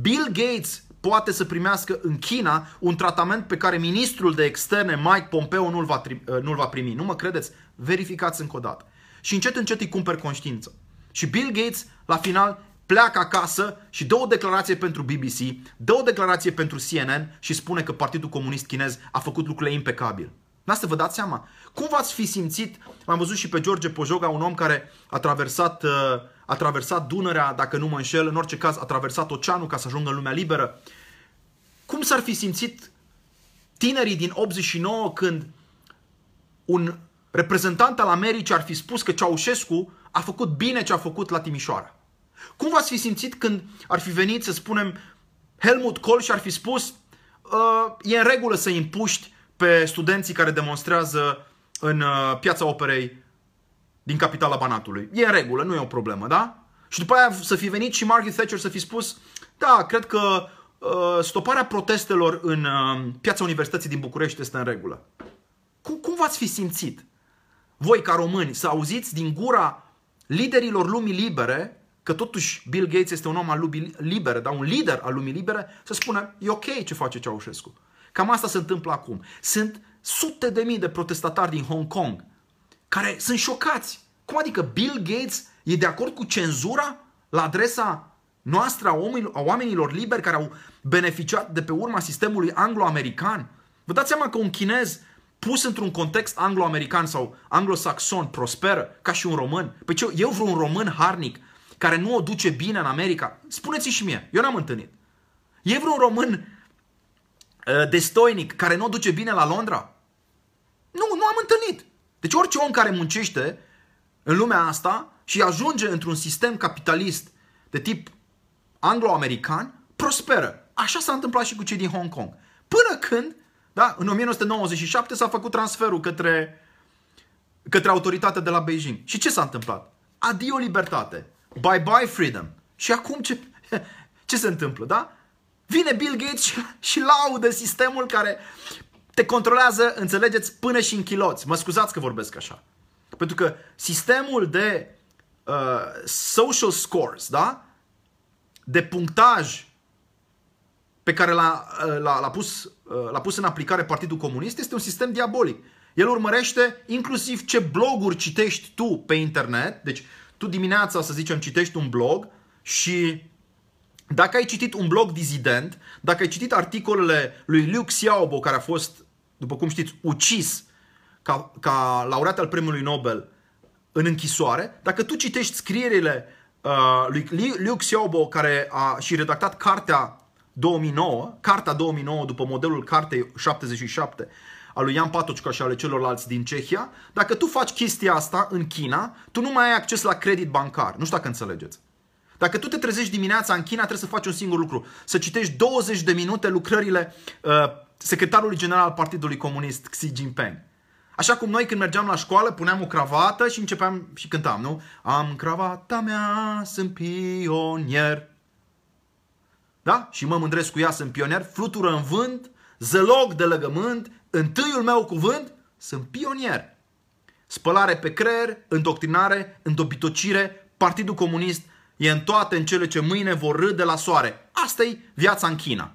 Bill Gates poate să primească în China un tratament pe care ministrul de externe Mike Pompeo nu-l va, tri- nu va primi. Nu mă credeți? Verificați încă o dată. Și încet, încet îi cumperi conștiință. Și Bill Gates, la final, pleacă acasă și dă o declarație pentru BBC, dă o declarație pentru CNN și spune că Partidul Comunist Chinez a făcut lucrurile impecabil. N să vă dați seama? Cum v-ați fi simțit? L-am văzut și pe George Pojoga, un om care a traversat, uh, a traversat Dunărea, dacă nu mă înșel, în orice caz a traversat oceanul ca să ajungă în lumea liberă. Cum s-ar fi simțit tinerii din 89 când un reprezentant al Americii ar fi spus că Ceaușescu a făcut bine ce a făcut la Timișoara? Cum v-ați fi simțit când ar fi venit, să spunem, Helmut Kohl și ar fi spus uh, e în regulă să împuști pe studenții care demonstrează în uh, piața operei din capitala Banatului. E în regulă, nu e o problemă, da? Și după aia să fi venit și Margaret Thatcher să fi spus da, cred că uh, stoparea protestelor în uh, piața Universității din București este în regulă. Cum, cum v-ați fi simțit? Voi ca români să auziți din gura liderilor lumii libere că totuși Bill Gates este un om al lumii libere, da? un lider al lumii libere, să spună, e ok ce face Ceaușescu. Cam asta se întâmplă acum. Sunt sute de mii de protestatari din Hong Kong care sunt șocați. Cum adică Bill Gates e de acord cu cenzura la adresa noastră a oamenilor liberi care au beneficiat de pe urma sistemului anglo-american? Vă dați seama că un chinez pus într-un context anglo-american sau anglo-saxon prosperă ca și un român? Păi ce, eu vreun român harnic care nu o duce bine în America? Spuneți și mie, eu n-am întâlnit. E vreun român uh, destoinic care nu o duce bine la Londra? Nu, nu am întâlnit. Deci orice om care muncește în lumea asta și ajunge într-un sistem capitalist de tip anglo-american, prosperă. Așa s-a întâmplat și cu cei din Hong Kong. Până când, da, în 1997 s-a făcut transferul către, către autoritatea de la Beijing. Și ce s-a întâmplat? Adio libertate. bye-bye freedom. Și acum ce, ce se întâmplă, da? Vine Bill Gates și, și laudă sistemul care te controlează, înțelegeți, până și în chiloți. Mă scuzați că vorbesc așa. Pentru că sistemul de uh, social scores, da? De punctaj pe care l-a, uh, l-a, l-a, pus, uh, l-a pus în aplicare Partidul Comunist este un sistem diabolic. El urmărește inclusiv ce bloguri citești tu pe internet. Deci tu dimineața, să zicem, citești un blog și dacă ai citit un blog dizident, dacă ai citit articolele lui Liu Xiaobo, care a fost, după cum știți, ucis ca, ca laureat al premiului Nobel în închisoare, dacă tu citești scrierile uh, lui Liu Xiaobo, care a și redactat cartea 2009, cartea 2009 după modelul cartei 77 a lui Ian Patocica și ale celorlalți din Cehia, dacă tu faci chestia asta în China, tu nu mai ai acces la credit bancar. Nu știu dacă înțelegeți. Dacă tu te trezești dimineața în China, trebuie să faci un singur lucru. Să citești 20 de minute lucrările uh, secretarului general al Partidului Comunist, Xi Jinping. Așa cum noi când mergeam la școală, puneam o cravată și începeam și cântam, nu? Am cravata mea, sunt pionier. Da? Și mă mândresc cu ea, sunt pionier, flutură în vânt, zălog de legământ, întâiul meu cuvânt, sunt pionier. Spălare pe creier, îndoctrinare, îndobitocire, Partidul Comunist e în toate în cele ce mâine vor râde la soare. asta e viața în China.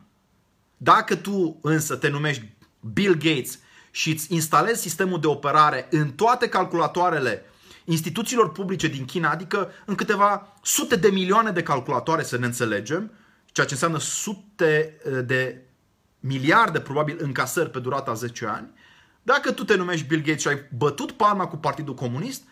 Dacă tu însă te numești Bill Gates și îți instalezi sistemul de operare în toate calculatoarele instituțiilor publice din China, adică în câteva sute de milioane de calculatoare, să ne înțelegem, ceea ce înseamnă sute eh, de miliarde probabil încasări pe durata 10 ani, dacă tu te numești Bill Gates și ai bătut palma cu Partidul Comunist,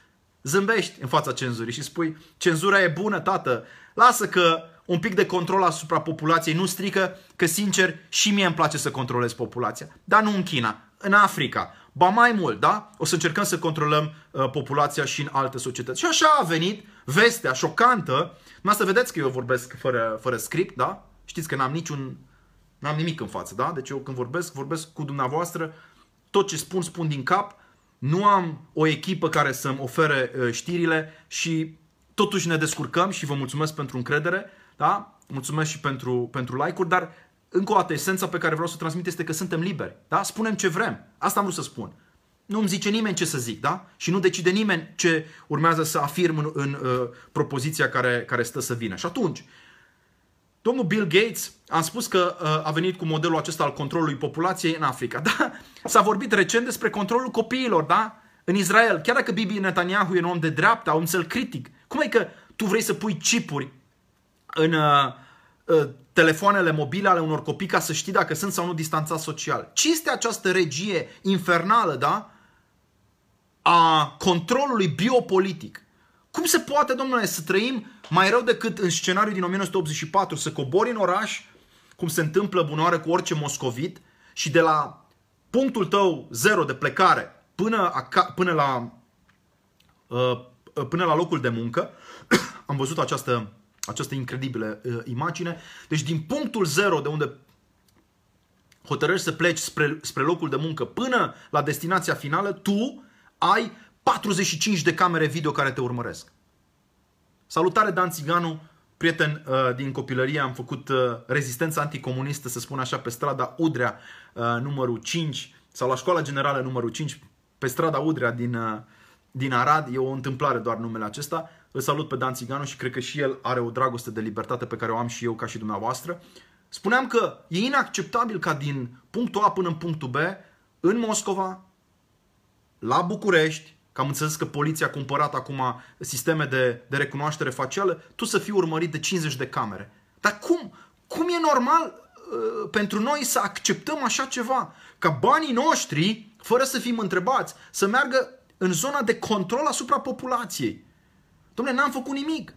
zâmbești în fața cenzurii și spui cenzura e bună, tată, lasă că un pic de control asupra populației nu strică, că sincer și mie îmi place să controlez populația. Dar nu în China, în Africa. Ba mai mult, da? O să încercăm să controlăm uh, populația și în alte societăți. Și așa a venit vestea șocantă. să vedeți că eu vorbesc fără, fără script, da? Știți că n-am niciun N-am nimic în față, da? Deci eu când vorbesc, vorbesc cu dumneavoastră, tot ce spun, spun din cap. Nu am o echipă care să-mi ofere uh, știrile și totuși ne descurcăm și vă mulțumesc pentru încredere, da? Mulțumesc și pentru, pentru like-uri, dar încă o dată, esența pe care vreau să o transmit este că suntem liberi, da? Spunem ce vrem. Asta am vrut să spun. Nu îmi zice nimeni ce să zic, da? Și nu decide nimeni ce urmează să afirm în, în uh, propoziția care, care stă să vină. Și atunci, Domnul Bill Gates a spus că uh, a venit cu modelul acesta al controlului populației în Africa. Da? S-a vorbit recent despre controlul copiilor, da? În Israel, chiar dacă Bibi Netanyahu e un om de dreapta, un cel critic, cum e că tu vrei să pui chipuri în uh, uh, telefoanele mobile ale unor copii ca să știi dacă sunt sau nu distanțați social? Ce este această regie infernală, da? A controlului biopolitic. Cum se poate, domnule, să trăim mai rău decât în scenariul din 1984, să cobori în oraș, cum se întâmplă bunoare cu orice moscovit, și de la punctul tău zero de plecare până, aca- până, la, uh, până la locul de muncă, am văzut această, această incredibilă uh, imagine, deci din punctul zero de unde hotărăști să pleci spre, spre locul de muncă până la destinația finală, tu ai 45 de camere video care te urmăresc. Salutare Dan Țiganu, prieten uh, din copilărie, am făcut uh, rezistența anticomunistă, să spun așa, pe strada Udrea, uh, numărul 5, sau la școala generală numărul 5, pe strada Udrea din, uh, din Arad. E o întâmplare doar numele acesta. Îl salut pe Dan Țiganu și cred că și el are o dragoste de libertate pe care o am și eu ca și dumneavoastră. Spuneam că e inacceptabil ca din punctul A până în punctul B, în Moscova, la București, că am înțeles că poliția a cumpărat acum sisteme de, de recunoaștere facială, tu să fii urmărit de 50 de camere. Dar cum? Cum e normal uh, pentru noi să acceptăm așa ceva? Ca banii noștri, fără să fim întrebați, să meargă în zona de control asupra populației. Dom'le, n-am făcut nimic.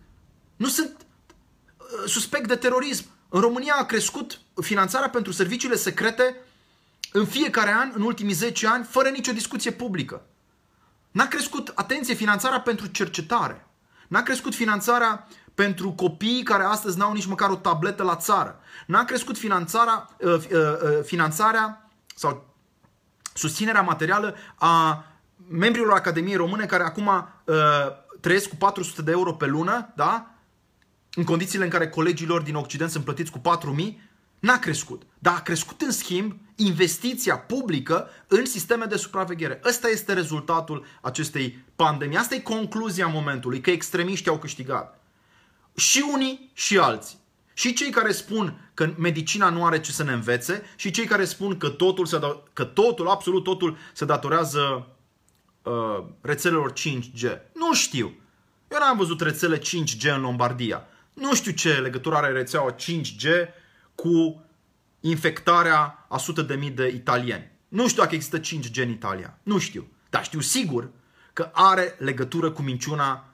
Nu sunt uh, suspect de terorism. În România a crescut finanțarea pentru serviciile secrete în fiecare an, în ultimii 10 ani, fără nicio discuție publică. N-a crescut, atenție, finanțarea pentru cercetare. N-a crescut finanțarea pentru copiii care astăzi n-au nici măcar o tabletă la țară. N-a crescut finanțarea, uh, uh, uh, finanțarea sau susținerea materială a membrilor Academiei Române care acum trăiesc cu 400 de euro pe lună, da? în condițiile în care colegii lor din Occident sunt plătiți cu 4.000, n-a crescut. Dar a crescut în schimb investiția publică în sisteme de supraveghere. Ăsta este rezultatul acestei pandemii. Asta e concluzia momentului, că extremiștii au câștigat. Și unii și alții. Și cei care spun că medicina nu are ce să ne învețe și cei care spun că totul, se da- că totul absolut totul, se datorează uh, rețelelor 5G. Nu știu. Eu n-am văzut rețele 5G în Lombardia. Nu știu ce legătură are rețeaua 5G cu infectarea a sute de mii de italieni. Nu știu dacă există 5G în Italia. Nu știu. Dar știu sigur că are legătură cu minciuna,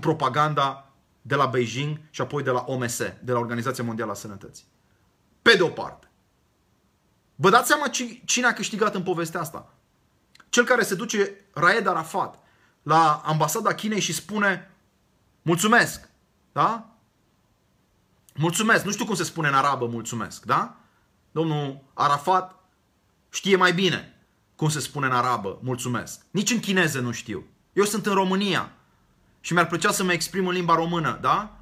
propaganda de la Beijing și apoi de la OMS, de la Organizația Mondială a Sănătății. Pe de o parte. Vă dați seama cine a câștigat în povestea asta? Cel care se duce, Raed Arafat, la ambasada Chinei și spune mulțumesc, da? Mulțumesc, nu știu cum se spune în arabă mulțumesc, da? Domnul Arafat știe mai bine cum se spune în arabă mulțumesc. Nici în chineză nu știu. Eu sunt în România și mi-ar plăcea să mă exprim în limba română, da?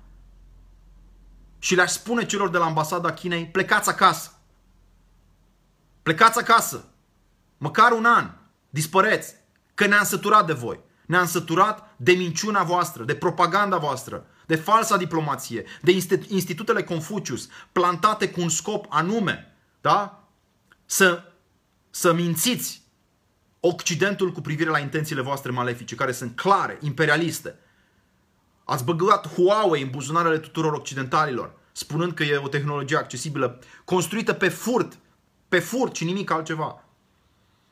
Și le-aș spune celor de la ambasada Chinei, plecați acasă. Plecați acasă. Măcar un an. Dispăreți. Că ne-am săturat de voi. Ne-am săturat de minciuna voastră, de propaganda voastră, de falsa diplomație, de institutele Confucius, plantate cu un scop anume, da? Să, să mințiți Occidentul cu privire la intențiile voastre malefice, care sunt clare, imperialiste. Ați băgat Huawei în buzunarele tuturor occidentalilor, spunând că e o tehnologie accesibilă, construită pe furt, pe furt și nimic altceva.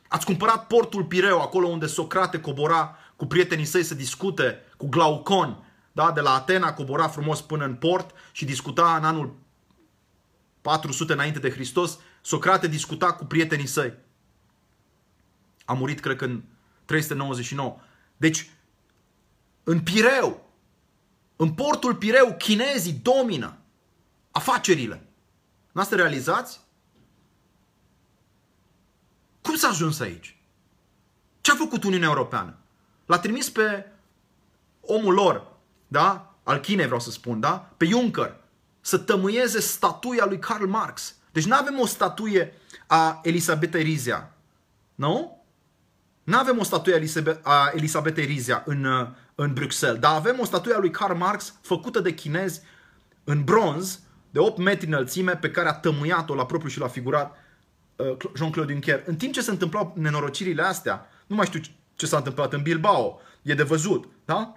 Ați cumpărat portul Pireu, acolo unde Socrate cobora cu prietenii săi să discute cu Glaucon, da? de la Atena cobora frumos până în port și discuta în anul 400 înainte de Hristos, Socrate discuta cu prietenii săi. A murit, cred că, în 399. Deci, în Pireu, în portul Pireu, chinezii domină afacerile. N-ați realizați? Cum s-a ajuns aici? Ce a făcut Uniunea Europeană? L-a trimis pe omul lor, da? Al Chinei vreau să spun, da? Pe Juncker, să tămâieze statuia lui Karl Marx. Deci nu avem o statuie a Elisabetei Rizia. Nu? Nu avem o statuie a Elisabetei Rizia în, în Bruxelles, dar avem o statuie a lui Karl Marx făcută de chinezi în bronz, de 8 metri înălțime, pe care a tămâiat-o la propriu și la figurat uh, Jean-Claude Juncker. În timp ce se întâmplau nenorocirile astea, nu mai știu ce s-a întâmplat în Bilbao, e de văzut, da?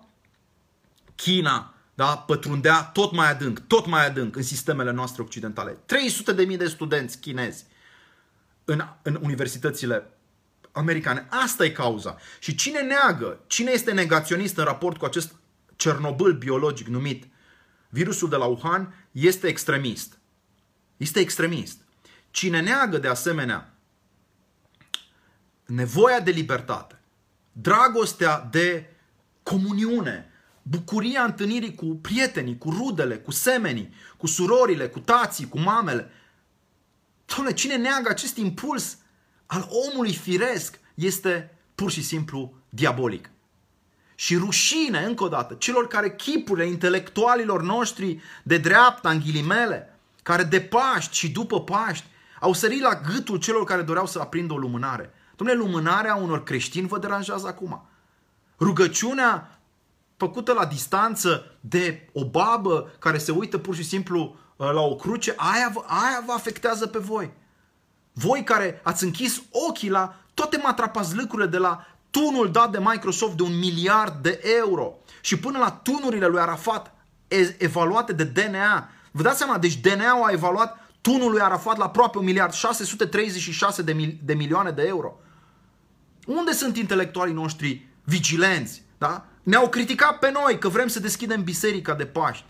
China, da, pătrundea tot mai adânc, tot mai adânc în sistemele noastre occidentale. 300 de mii de studenți chinezi în, în universitățile americane. Asta e cauza. Și cine neagă, cine este negaționist în raport cu acest Cernobâl biologic numit virusul de la Wuhan, este extremist. Este extremist. Cine neagă de asemenea nevoia de libertate, dragostea de comuniune, bucuria întâlnirii cu prietenii, cu rudele, cu semenii, cu surorile, cu tații, cu mamele. Doamne, cine neagă acest impuls al omului firesc este pur și simplu diabolic. Și rușine, încă o dată, celor care chipurile intelectualilor noștri de dreapta, în ghilimele, care de Paști și după Paști au sărit la gâtul celor care doreau să aprindă o lumânare. Dom'le, lumânarea unor creștini vă deranjează acum. Rugăciunea făcută la distanță de o babă care se uită pur și simplu uh, la o cruce, aia, aia vă afectează pe voi. Voi care ați închis ochii la toate matrapazlâcurile de la tunul dat de Microsoft de un miliard de euro și până la tunurile lui Arafat evaluate de DNA. Vă dați seama, deci DNA-ul a evaluat tunul lui Arafat la aproape un miliard, 636 de, mil- de milioane de euro. Unde sunt intelectualii noștri vigilenți? Da? Ne-au criticat pe noi că vrem să deschidem biserica de Paști.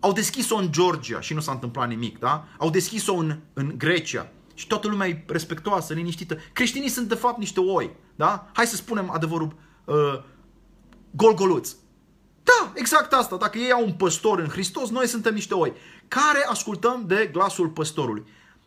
Au deschis-o în Georgia și nu s-a întâmplat nimic, da? Au deschis-o în, în Grecia și toată lumea e respectoasă, liniștită. Creștinii sunt de fapt niște oi, da? Hai să spunem adevărul uh, golgoluț. Da, exact asta. Dacă ei au un păstor în Hristos, noi suntem niște oi care ascultăm de glasul păstorului.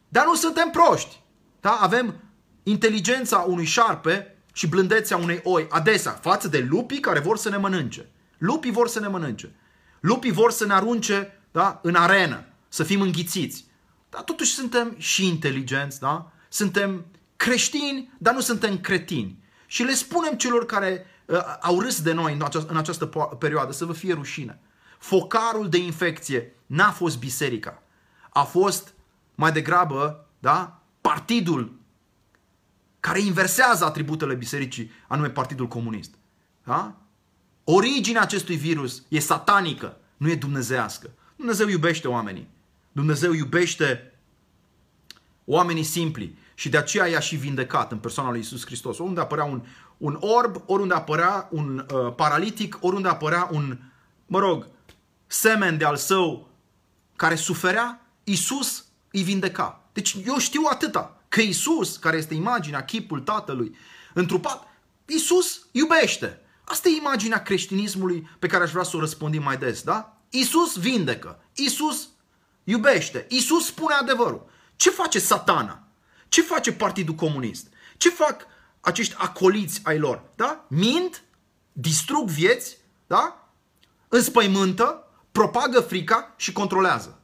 Dar nu suntem proști. Da? Avem inteligența unui șarpe și blândețea unei oi adesea față de lupii care vor să ne mănânce. Lupii vor să ne mănânce. Lupii vor să ne arunce da, în arenă, să fim înghițiți. Dar totuși suntem și inteligenți, da? Suntem creștini, dar nu suntem cretini. Și le spunem celor care uh, au râs de noi în această, în această perioadă să vă fie rușine. Focarul de infecție n-a fost biserica. A fost mai degrabă da, partidul care inversează atributele bisericii, anume Partidul Comunist. Da? Originea acestui virus e satanică, nu e dumnezească. Dumnezeu iubește oamenii. Dumnezeu iubește oamenii simpli și de aceea i-a și vindecat în persoana lui Isus Hristos. Oriunde apărea un, un orb, oriunde apărea un uh, paralitic, oriunde apărea un, mă rog, semen de al său care suferea, Isus îi vindeca. Deci eu știu atâta, că Isus, care este imaginea, chipul Tatălui, întrupat, Isus iubește. Asta e imaginea creștinismului pe care aș vrea să o răspândim mai des, da? Isus vindecă, Isus iubește, Isus spune adevărul. Ce face satana? Ce face Partidul Comunist? Ce fac acești acoliți ai lor? Da? Mint, distrug vieți, da? înspăimântă, propagă frica și controlează.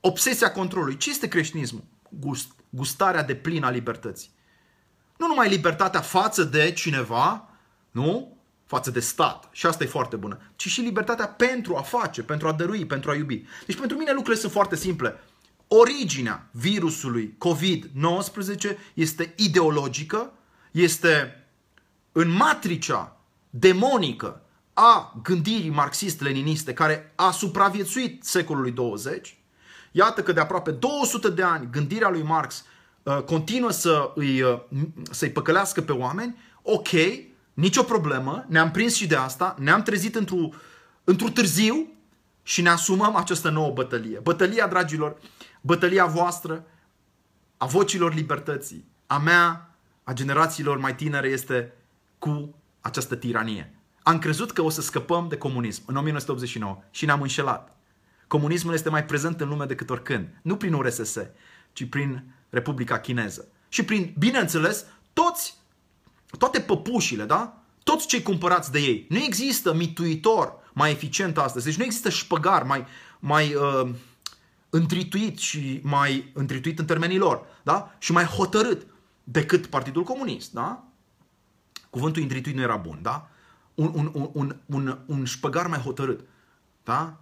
Obsesia controlului. Ce este creștinismul? Gust, gustarea de plină a libertății. Nu numai libertatea față de cineva, nu? Față de stat. Și asta e foarte bună. Ci și libertatea pentru a face, pentru a dărui, pentru a iubi. Deci pentru mine lucrurile sunt foarte simple. Originea virusului COVID-19 este ideologică, este în matricea demonică a gândirii marxist-leniniste care a supraviețuit secolului 20. Iată că de aproape 200 de ani gândirea lui Marx uh, continuă să îi, uh, să-i păcălească pe oameni. Ok, nicio problemă, ne-am prins și de asta, ne-am trezit într-un într târziu și ne asumăm această nouă bătălie. Bătălia, dragilor, bătălia voastră, a vocilor libertății, a mea, a generațiilor mai tinere este cu această tiranie. Am crezut că o să scăpăm de comunism în 1989 și ne-am înșelat. Comunismul este mai prezent în lume decât oricând. Nu prin URSS, ci prin Republica Chineză. Și prin, bineînțeles, toți, toate păpușile, da? Toți cei cumpărați de ei. Nu există mituitor mai eficient astăzi. Deci nu există șpăgar mai, mai uh, întrituit și mai întrituit în termenii lor, da? Și mai hotărât decât Partidul Comunist, da? Cuvântul întrituit nu era bun, da? Un, un, un, un, un, un șpăgar mai hotărât, da?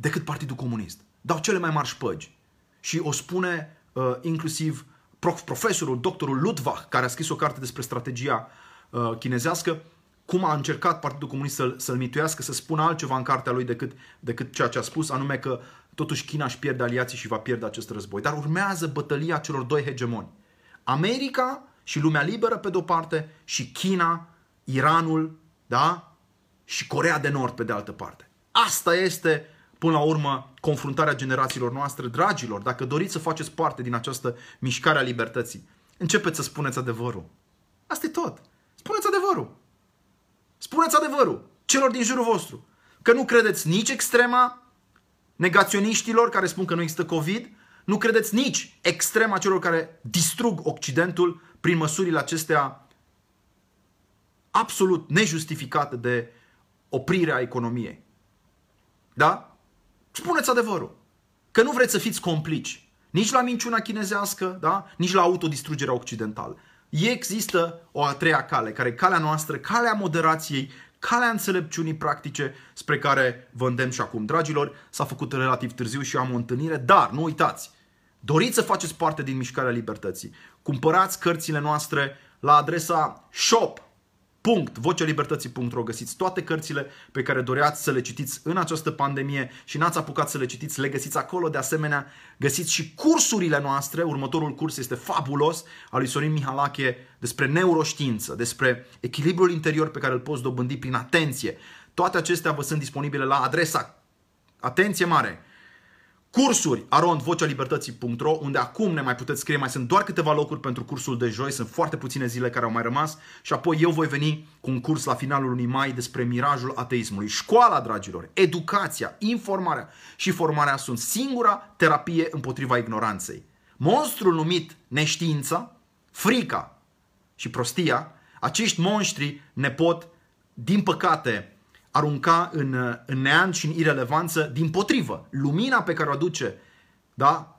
Decât Partidul Comunist. Dau cele mai mari șpăgi. Și o spune uh, inclusiv prof, profesorul, doctorul Ludwig, care a scris o carte despre strategia uh, chinezească, cum a încercat Partidul Comunist să-l, să-l mituiască, să spună altceva în cartea lui decât, decât ceea ce a spus, anume că totuși China își pierde aliații și va pierde acest război. Dar urmează bătălia celor doi hegemoni. America și lumea liberă pe de-o parte și China, Iranul, da? Și Corea de Nord pe de altă parte. Asta este, până la urmă, confruntarea generațiilor noastre. Dragilor, dacă doriți să faceți parte din această mișcare a libertății, începeți să spuneți adevărul. Asta e tot. Spuneți adevărul. Spuneți adevărul celor din jurul vostru. Că nu credeți nici extrema negaționiștilor care spun că nu există COVID, nu credeți nici extrema celor care distrug Occidentul prin măsurile acestea absolut nejustificate de oprirea economiei. Da? Spuneți adevărul. Că nu vreți să fiți complici. Nici la minciuna chinezească, da? nici la autodistrugerea occidentală. Există o a treia cale, care e calea noastră, calea moderației, calea înțelepciunii practice spre care vă îndemn și acum. Dragilor, s-a făcut relativ târziu și am o întâlnire, dar nu uitați, doriți să faceți parte din Mișcarea Libertății. Cumpărați cărțile noastre la adresa shop vocelibertății.ro găsiți toate cărțile pe care doreați să le citiți în această pandemie și n-ați apucat să le citiți, le găsiți acolo. De asemenea, găsiți și cursurile noastre. Următorul curs este fabulos al lui Sorin Mihalache despre neuroștiință, despre echilibrul interior pe care îl poți dobândi prin atenție. Toate acestea vă sunt disponibile la adresa, atenție mare, Cursuri arondvocea unde acum ne mai puteți scrie, mai sunt doar câteva locuri pentru cursul de joi, sunt foarte puține zile care au mai rămas și apoi eu voi veni cu un curs la finalul lunii mai despre mirajul ateismului. Școala, dragilor, educația, informarea și formarea sunt singura terapie împotriva ignoranței. Monstrul numit neștiința, frica și prostia, acești monștri ne pot, din păcate, arunca în, în neant și în irelevanță, din potrivă. Lumina pe care o aduce, da?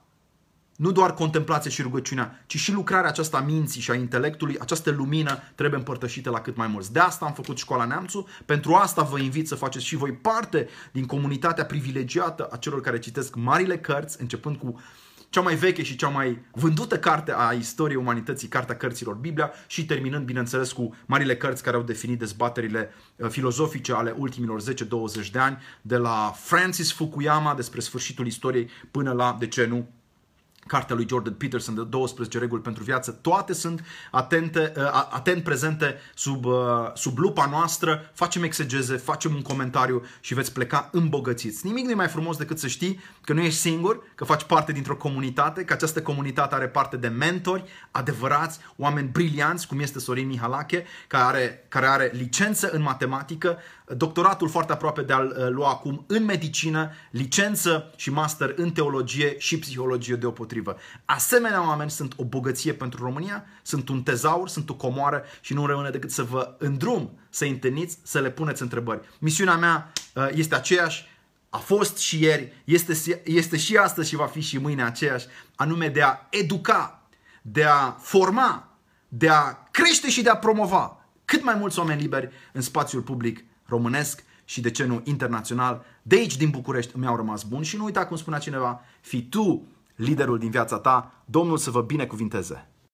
Nu doar contemplația și rugăciunea, ci și lucrarea aceasta a minții și a intelectului, această lumină trebuie împărtășită la cât mai mulți. De asta am făcut școala Neamțu, pentru asta vă invit să faceți și voi parte din comunitatea privilegiată a celor care citesc marile cărți, începând cu cea mai veche și cea mai vândută carte a istoriei umanității, Cartea Cărților, Biblia, și terminând, bineînțeles, cu marile cărți care au definit dezbaterile uh, filozofice ale ultimilor 10-20 de ani, de la Francis Fukuyama despre sfârșitul istoriei până la, de ce nu, cartea lui Jordan Peterson de 12 reguli pentru viață, toate sunt atente, uh, atent prezente sub, uh, sub lupa noastră, facem exegeze, facem un comentariu și veți pleca îmbogățiți. Nimic nu e mai frumos decât să știi că nu ești singur, că faci parte dintr-o comunitate, că această comunitate are parte de mentori adevărați, oameni brilianți, cum este Sorin Mihalache, care are, care are licență în matematică, doctoratul foarte aproape de a-l uh, lua acum în medicină, licență și master în teologie și psihologie deopotrivă. Asemenea oameni sunt o bogăție pentru România, sunt un tezaur, sunt o comoară și nu rămâne decât să vă îndrum să întâlniți, să le puneți întrebări. Misiunea mea uh, este aceeași, a fost și ieri, este, este și astăzi și va fi și mâine aceeași, anume de a educa, de a forma, de a crește și de a promova cât mai mulți oameni liberi în spațiul public românesc și de ce nu internațional. De aici, din București, mi-au rămas buni și nu uita cum spunea cineva, fii tu liderul din viața ta, Domnul să vă binecuvinteze!